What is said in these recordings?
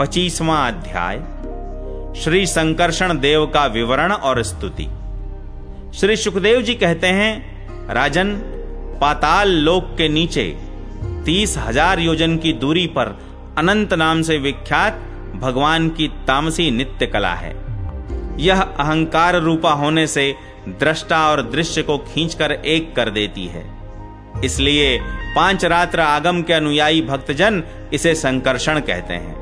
पच्चीसवां अध्याय, श्री संकर्षण देव का विवरण और स्तुति। श्री सुखदेव जी कहते हैं, राजन, पाताल लोक के नीचे तीस हज़ार योजन की दूरी पर अनंत नाम से विख्यात भगवान की तामसी नित्य कला है। यह अहंकार रूपा होने से दृष्टा और दृश्य को खींचकर एक कर देती है। इसलिए पाँच रात्र आगम के अनुयायी भक्तजन इसे संकर्षण कहते हैं।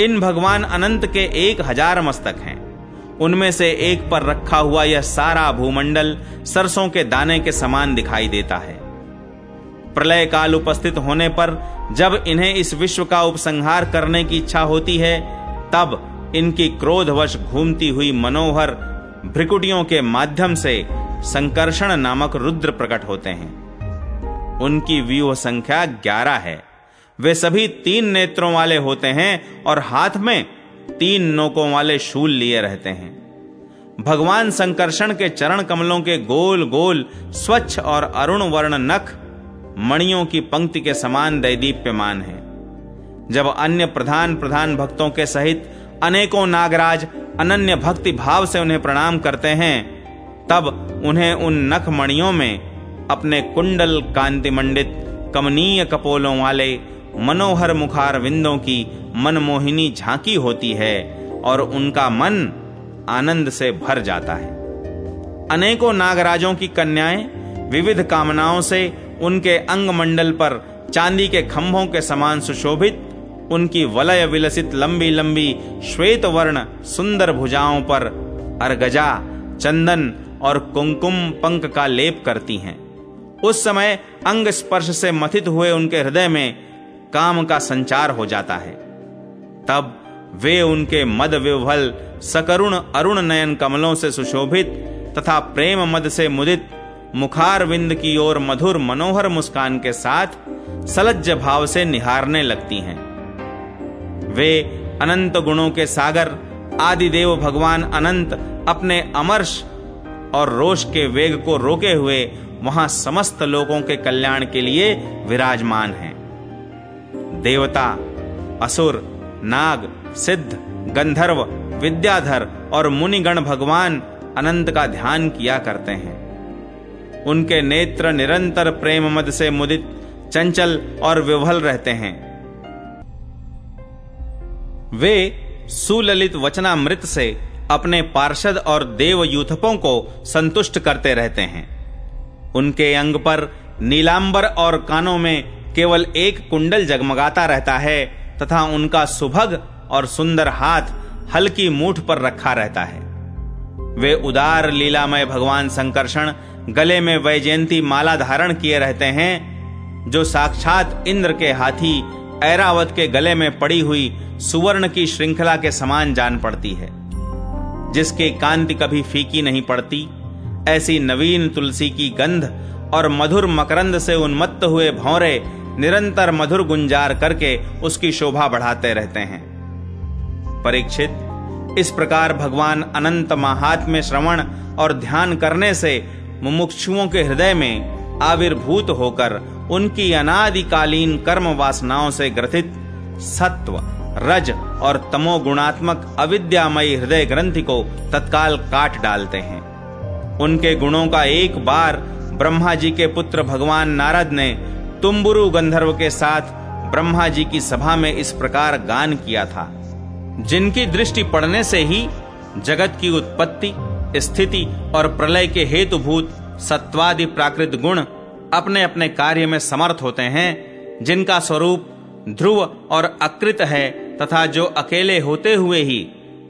इन भगवान अनंत के एक हज़ार मस्तक हैं। उनमें से एक पर रखा हुआ यह सारा भूमंडल सरसों के दाने के समान दिखाई देता है। प्रलय काल उपस्थित होने पर जब इन्हें इस विश्व का उपसंहार करने की इच्छा होती है, तब इनकी क्रोधवश घूमती हुई मनोहर भ्रिकुटियों के माध्यम से संकर्षण नामक रुद्र प्रकट होते हैं। उनकी व्यूह संख्या ग्यारह है। वे सभी तीन नेत्रों वाले होते हैं और हाथ में तीन नोकों वाले शूल लिए रहते हैं। भगवान संकर्षण के चरण कमलों के गोल गोल स्वच्छ और अरुण वर्ण नख मणियों की पंक्ति के समान दैदीप्यमान है। जब अन्य प्रधान प्रधान भक्तों के सहित अनेकों नागराज अनन्य भक्ति भाव से उन्हें प्रणाम करते हैं, तब उन्हें उन नख मणियों में अपने कुंडल कांति मंडित कमनीय कपोलों वाले मनोहर मुखार विंदों की मनमोहिनी झांकी होती है और उनका मन आनंद से भर जाता है। अनेकों नागराजों की कन्याएँ विविध कामनाओं से उनके अंग मंडल पर चांदी के खंभों के समान सुशोभित, उनकी वलय विलसित लंबी लंबी श्वेत वर्ण सुंदर भुजाओं पर अर्गजा, चंदन और कुंकुम पंक का लेप करती हैं। उस समय अंग स्पर्श से मथित हुए उनके हृदय में काम का संचार हो जाता है। तब वे उनके मद विवल सकरुण अरुण नयन कमलों से सुशोभित तथा प्रेम मद से मुदित मुखार विंद की ओर मधुर मनोहर मुस्कान के साथ सलज्ज भाव से निहारने लगती हैं। वे अनंत गुणों के सागर आदि देव भगवान अनंत अपने अमर्ष और रोष के वेग को रोके हुए वहाँ समस्त लोगों के कल्याण के लिए विराजमान हैं। देवता, असुर, नाग, सिद्ध, गंधर्व, विद्याधर और मुनिगण भगवान अनंत का ध्यान किया करते हैं। उनके नेत्र निरंतर प्रेम मद से मुदित, चंचल और विवल रहते हैं। वे सुललित वचनामृत से अपने पार्षद और देव यूथपों को संतुष्ट करते रहते हैं। उनके अंग पर नीलांबर और कानों में केवल एक कुंडल जगमगाता रहता है, तथा उनका सुभग और सुंदर हाथ हल्की मूठ पर रखा रहता है। वे उदार लीलामय भगवान संकर्षण, गले में वैजयंती माला धारण किए रहते हैं, जो साक्षात इंद्र के हाथी, ऐरावत के गले में पड़ी हुई सुवर्ण की श्रृंखला के समान जान पड़ती है। जिसकी कांति कभी फीकी नहीं पड़ती, ऐसी नवीन तुलसी की गंध और मधुर मकरंद से उन्मत्त हुए भौरे निरंतर मधुर गुंजार करके उसकी शोभा बढ़ाते रहते हैं। परीक्षित, इस प्रकार भगवान अनंत महात्म्य श्रवण और ध्यान करने से मुमुक्षुओं के हृदय में आविर्भूत होकर उनकी अनादिकालीन कर्म वासनाओं से ग्रथित सत्व, रज और तमो गुणात्मक अविद्यामयी हृदय ग्रंथि को तत्काल काट डालते हैं। उनके गुणों का एक बार ब्रह्मा जी के पुत्र भगवान नारद ने तुम्बुरु गंधर्व के साथ ब्रह्मा जी की सभा में इस प्रकार गान किया था। जिनकी दृष्टि पड़ने से ही जगत की उत्पत्ति, स्थिति और प्रलय के हेतुभूत सत्वादि प्राकृत गुण अपने अपने कार्य में समर्थ होते हैं, जिनका स्वरूप ध्रुव और अकृत है तथा जो अकेले होते हुए ही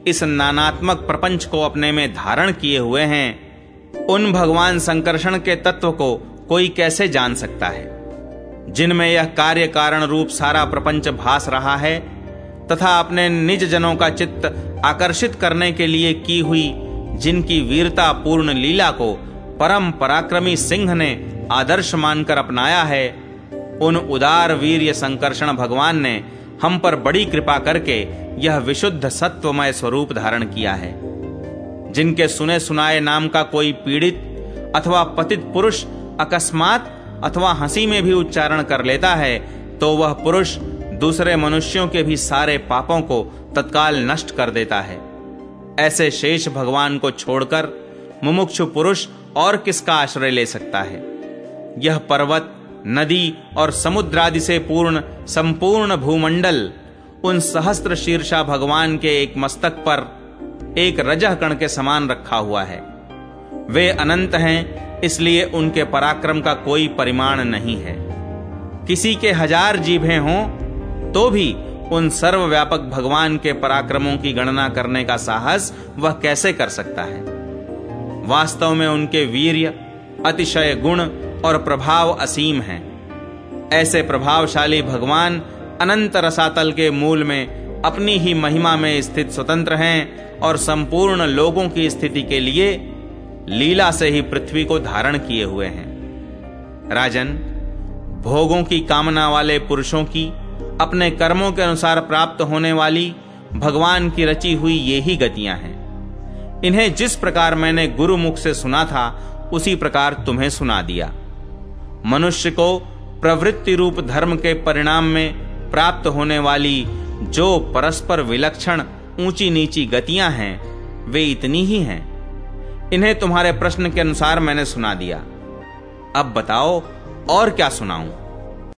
इस नानात्मक प्रपंच को अपने में धारण किए हुए हैं, उन भगवान संकर्षण के तत्व को कोई कैसे जान सकता है? जिनमें यह कार्य कारण रूप सारा प्रपंच भास रहा है, तथा अपने निज जनों का चित्त आकर्षित करने के लिए की हुई जिनकी वीरता पूर्ण लीला को परम पराक्रमी सिंह ने आदर्श मानकर अपनाया है, उन उदार वीर्य संकर्षण भगवान ने हम पर बड़ी कृपा करके यह विशुद्ध सत्वमय स्वरूप धारण किया है। जिनके सुने सुनाए नाम का कोई पीड़ित अथवा पतित पुरुष अकस्मात अथवा हँसी में भी उच्चारण कर लेता है तो वह पुरुष दूसरे मनुष्यों के भी सारे पापों को तत्काल नष्ट कर देता है। ऐसे शेष भगवान को छोड़कर मुमुक्षु पुरुष और किसका आश्रय ले सकता है? यह पर्वत, नदी और समुद्र आदि से पूर्ण, संपूर्ण भूमंडल, उन सहस्त्र शीर्षा भगवान के एक मस्तक पर एक रजह कण के समान रखा हुआ है। वे अनंत हैं, इसलिए उनके पराक्रम का कोई परिमाण नहीं है। किसी के हज़ार जीभें हों तो भी उन सर्वव्यापक भगवान के पराक्रमों की गणना करने का साहस वह कैसे कर सकता है? वास्तव में उनके वीर्य, अतिशय गुण और प्रभाव असीम हैं। ऐसे प्रभावशाली भगवान अनंत रसातल के मूल में अपनी ही महिमा में स्थित स्वतंत्र हैं और संपूर्ण लोगों की स्थिति के लिए लीला से ही पृथ्वी को धारण किए हुए हैं। राजन, भोगों की कामना वाले पुरुषों की, अपने कर्मों के अनुसार प्राप्त होने वाली भगवान की रची हुई ये ही गतियाँ हैं। इन्हें जिस प्रकार मैंने गुरु मुख से सुना था, उसी प्रकार तुम्हें सुना दिया। मनुष्य को प्रवृत्ति रूप धर्म के परिणाम में प्राप्त होने वाली जो परस्पर विलक्षण ऊँची नीची गतियाँ हैं, वे इतनी ही हैं। इन्हें तुम्हारे प्रश्न के अनुसार मैंने सुना दिया। अब बताओ और क्या सुनाऊं?